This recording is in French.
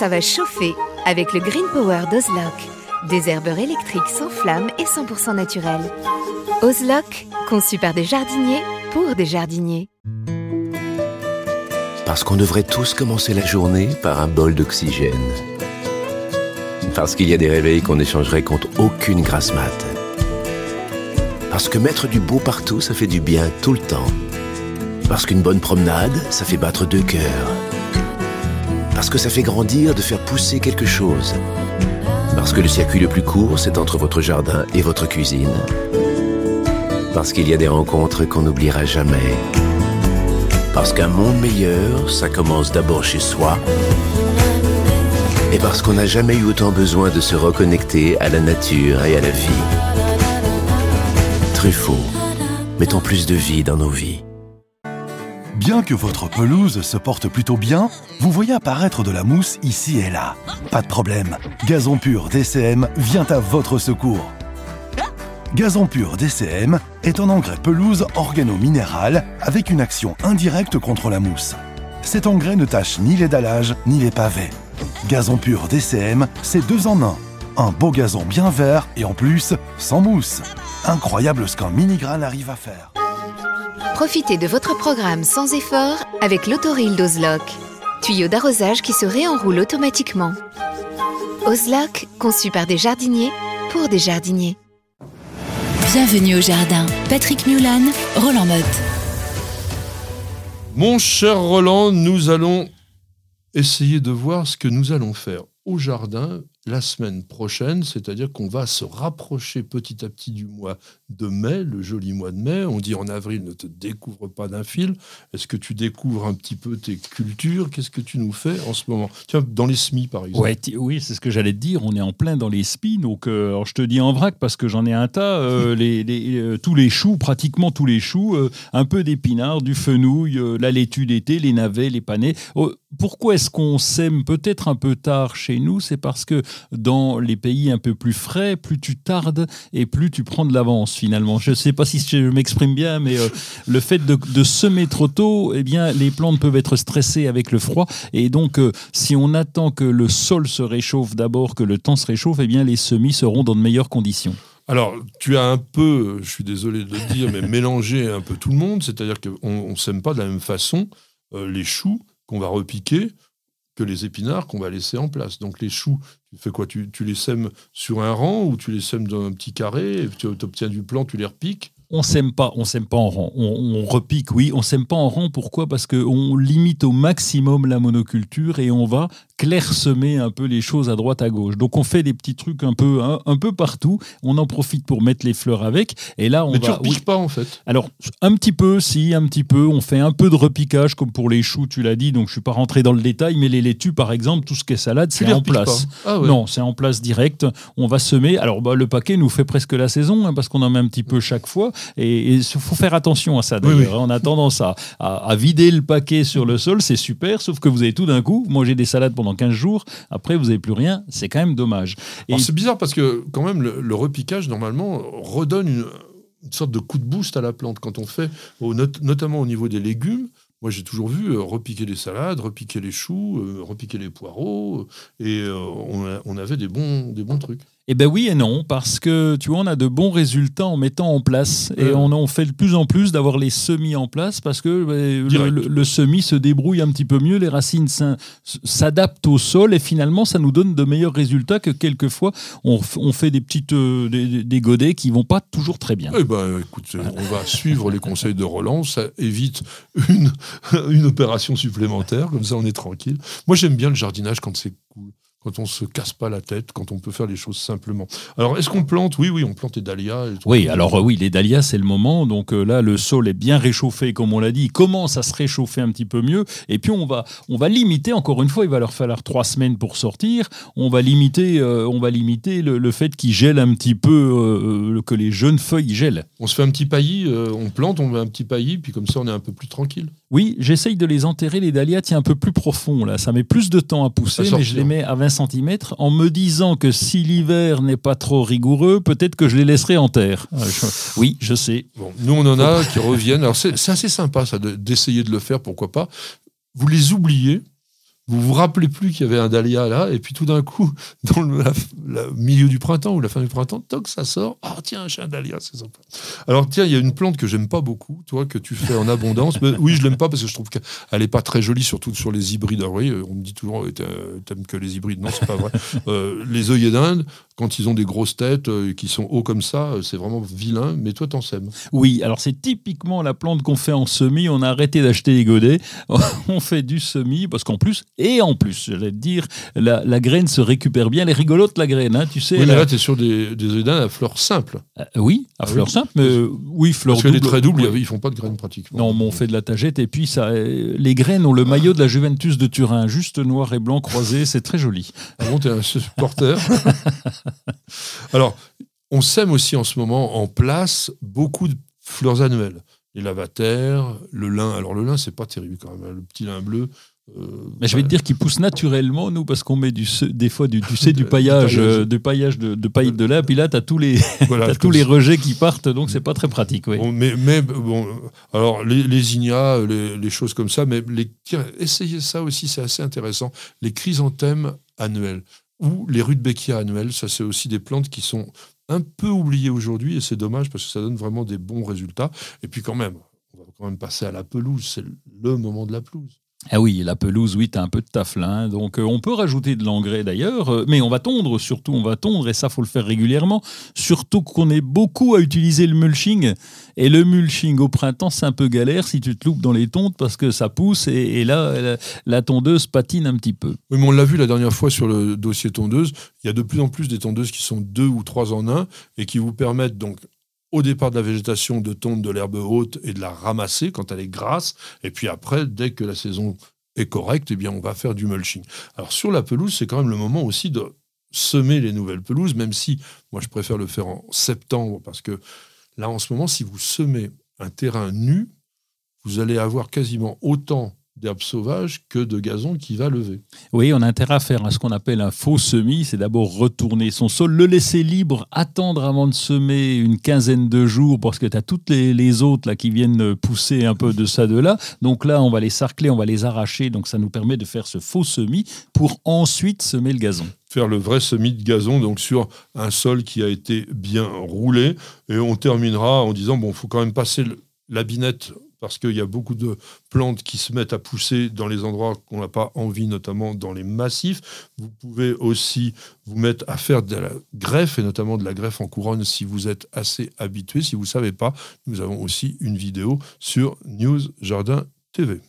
ça va chauffer avec le Green Power d'Ozlock. Des herbeurs électriques sans flamme et 100% naturels. Ozlock, conçu par des jardiniers pour des jardiniers. Parce qu'on devrait tous commencer la journée par un bol d'oxygène. Parce qu'il y a des réveils qu'on échangerait contre aucune grasse mat. Parce que mettre du beau partout, ça fait du bien tout le temps. Parce qu'une bonne promenade, ça fait battre deux cœurs. Parce que ça fait grandir de faire pousser quelque chose. Parce que le circuit le plus court, c'est entre votre jardin et votre cuisine. Parce qu'il y a des rencontres qu'on n'oubliera jamais. Parce qu'un monde meilleur, ça commence d'abord chez soi. Et parce qu'on n'a jamais eu autant besoin de se reconnecter à la nature et à la vie. Truffaut, mettons plus de vie dans nos vies. Bien que votre pelouse se porte plutôt bien, vous voyez apparaître de la mousse ici et là. Pas de problème, Gazon Pur DCM vient à votre secours. Gazon Pur DCM est un engrais pelouse organo-minéral avec une action indirecte contre la mousse. Cet engrais ne tâche ni les dallages ni les pavés. Gazon Pur DCM, c'est deux en un. Un beau gazon bien vert et en plus, sans mousse. Incroyable ce qu'un mini-grain arrive à faire. Profitez de votre programme sans effort avec l'autoril d'Ozlock. Tuyau d'arrosage qui se réenroule automatiquement. Ozlock, conçu par des jardiniers pour des jardiniers. Bienvenue au jardin. Patrick Mulan, Roland Motte. Mon cher Roland, nous allons essayer de voir ce que nous allons faire au jardin la semaine prochaine, c'est-à-dire qu'on va se rapprocher petit à petit du mois de mai, le joli mois de mai. On dit en avril, ne te découvre pas d'un fil. Est-ce que tu découvres un petit peu tes cultures? Qu'est-ce que tu nous fais en ce moment? Tiens, dans les SMI, par exemple. Ouais, oui, c'est ce que j'allais te dire. On est en plein dans les SMI. Donc, euh, alors je te dis en vrac parce que j'en ai un tas. euh, les, les- euh, tous les choux, pratiquement tous les choux, un peu d'épinards, du fenouil, la laitue d'été, les navets, les panais. Oh, pourquoi est-ce qu'on sème peut-être un peu tard chez nous? C'est parce que dans les pays un peu plus frais, plus tu tardes et plus tu prends de l'avance finalement. Je ne sais pas si je m'exprime bien, mais euh, le fait de, semer trop tôt, eh bien, les plantes peuvent être stressées avec le froid. Et donc, euh, si on attend que le sol se réchauffe d'abord, que le temps se réchauffe, eh bien, les semis seront dans de meilleures conditions. Alors, tu as un peu, je suis désolé de le dire, mais mélangé un peu tout le monde. C'est-à-dire qu'on ne sème pas de la même façon euh, les choux qu'on va repiquer les épinards qu'on va laisser en place. Donc les choux, tu fais quoi? Tu, les sèmes sur un rang ou tu les sèmes dans un petit carré? Tu obtiens du plant, tu les repiques? On sème pas, on sème pas en rang. On, on repique, oui. On sème pas en rang. Pourquoi? Parce que on limite au maximum la monoculture et on va clairsemer un peu les choses à droite à gauche. Donc on fait des petits trucs un peu un, un peu partout. On en profite pour mettre les fleurs avec. Et là on Mais va. tu repiques oui. pas en fait. Alors, un petit peu, si, un petit peu. On fait un peu de repiquage, comme pour les choux, tu l'as dit, donc je suis pas rentré dans le détail, mais les laitues, par exemple, tout ce qui est salade, c'est en place. Ah ouais. Non, c'est en place direct. On va semer. Alors, bah, le paquet nous fait presque la saison, hein, parce qu'on en met un petit peu chaque fois. Et il faut faire attention à ça, Oui, d'ailleurs. On a tendance à, à- à vider le paquet sur le sol, c'est super, sauf que vous avez tout d'un coup, mangez des salades pendant 15 jours, après vous n'avez plus rien, c'est quand même dommage. Et C'est bizarre parce que quand même le, repiquage normalement redonne une, sorte de coup de boost à la plante quand on fait, notamment au niveau des légumes. Moi, j'ai toujours vu euh, repiquer les salades, repiquer les choux, euh, repiquer les poireaux, euh, et on, on avait des bons, des bons trucs. Eh ben oui et non, parce que tu vois, on a de bons résultats en mettant en place. Et on en fait de plus en plus d'avoir les semis en place parce que le, semis se débrouille un petit peu mieux, les racines s'adaptent au sol et finalement ça nous donne de meilleurs résultats que quelquefois on, on fait des petites euh, des, des godets qui vont pas toujours très bien. Eh ben, écoute, on va suivre les conseils de Roland, ça évite une, une opération supplémentaire, comme ça on est tranquille. Moi, j'aime bien le jardinage quand c'est cool. Quand on se casse pas la tête, quand on peut faire les choses simplement. Alors, est-ce qu'on plante? Oui, oui, on plante des dahlias. Oui, alors euh, oui, les dahlias, c'est le moment. Donc euh, là, le sol est bien réchauffé, comme on l'a dit. Il commence à se réchauffer un petit peu mieux. Et puis, on va, on va limiter, encore une fois, il va leur falloir trois semaines pour sortir. On va limiter, euh, on va limiter le, le fait qu'ils gèlent un petit peu, que les jeunes feuilles gèlent. On se fait un petit paillis, on plante, on met un petit paillis, puis comme ça on est un peu plus tranquille. Oui, j'essaye de les enterrer, les dahlias, tiens, un peu plus profond. Là. Ça met plus de temps à pousser, mais je les mets à 20 cm en me disant que si l'hiver n'est pas trop rigoureux, peut-être que je les laisserai en terre. Euh, je- Oui, je sais. Bon, nous on en a qui reviennent. Alors c'est assez sympa ça de- d'essayer de le faire, pourquoi pas. Vous les oubliez, vous vous rappelez plus qu'il y avait un dahlia là, et puis tout d'un coup, dans le milieu du printemps ou la fin du printemps, toc, ça sort. Ah tiens, j'ai un dahlia, c'est sympa. Alors tiens, il y a une plante que j'aime pas beaucoup, toi, que tu fais en abondance. Mais, oui, je l'aime pas parce que je trouve qu'elle est pas très jolie, surtout sur les hybrides. Alors, oui, on me dit toujours, t'aimes que les hybrides. Non, c'est pas vrai. Euh, les œillets d'Inde, quand ils ont des grosses têtes euh, qui sont hauts comme ça, euh, c'est vraiment vilain. Mais toi, t'en sèmes. Oui, alors c'est typiquement la plante qu'on fait en semis. On a arrêté d'acheter les godets. on fait du semis parce qu'en plus, et en plus, j'allais te dire, la, graine se récupère bien. Elle est rigolote, la graine, hein, tu sais. Oui, mais là, tu es sur des, des à fleurs simples. oui, à ah fleurs simples, mais oui, fleurs Parce que les très doubles, ils font pas de graines pratiquement. Non, mais on fait de la tagette. Et puis, ça, les graines ont le maillot de la Juventus de Turin, juste noir et blanc croisé. C'est très joli. Ah bon, t'es un supporter? Alors, on sème aussi en ce moment en place beaucoup de fleurs annuelles. Les lavataires, le lin. Alors, le lin, c'est pas terrible quand même. Hein. Le petit lin bleu, euh, mais je vais te dire qu'il pousse naturellement, nous, parce qu'on met du, des fois du, tu sais, du paillage, euh, du paillage de, de paille de lin, puis là, tu as tous les, tous les rejets qui partent, donc c'est pas très pratique. Oui. mais, mais bon, alors les, les ignas, les, choses comme ça, mais les, essayez ça aussi, c'est assez intéressant. Les chrysanthèmes annuels ou les rudbeckia annuels, ça c'est aussi des plantes qui sont un peu oubliées aujourd'hui et c'est dommage parce que ça donne vraiment des bons résultats. Et puis quand même, on va quand même passer à la pelouse, c'est le moment de la pelouse. Ah oui, la pelouse, oui, as un peu de taflin. Donc euh, on peut rajouter de l'engrais d'ailleurs, euh, mais on va tondre surtout, on va tondre et ça faut le faire régulièrement. Surtout qu'on est beaucoup à utiliser le mulching et le mulching au printemps c'est un peu galère si tu te loupes dans les tondes parce que ça pousse et, là la, tondeuse patine un petit peu. Oui, mais on l'a vu la dernière fois sur le dossier tondeuse. Il y a de plus en plus des tondeuses qui sont deux ou trois en un et qui vous permettent donc au départ de la végétation de tondre de l'herbe haute et de la ramasser quand elle est grasse. Et puis après, dès que la saison est correcte, eh bien, on va faire du mulching. Alors sur la pelouse, c'est quand même le moment aussi de semer les nouvelles pelouses, même si moi je préfère le faire en septembre parce que là en ce moment, si vous semez un terrain nu, vous allez avoir quasiment autant d'herbes sauvages que de gazon qui va lever. Oui, on a intérêt à faire ce qu'on appelle un faux semis, c'est d'abord retourner son sol, le laisser libre, attendre avant de semer une quinzaine de jours parce que tu as toutes les, autres là qui viennent pousser un peu de ça, de là. Donc là, on va les sarcler, on va les arracher, donc ça nous permet de faire ce faux semis pour ensuite semer le gazon faire le vrai semis de gazon donc sur un sol qui a été bien roulé et on terminera en disant bon il faut quand même passer la binette parce qu'il y a beaucoup de plantes qui se mettent à pousser dans les endroits qu'on n'a pas envie, notamment dans les massifs. Vous pouvez aussi vous mettre à faire de la greffe, et notamment de la greffe en couronne si vous êtes assez habitué. Si vous ne savez pas, nous avons aussi une vidéo sur News Jardin TV.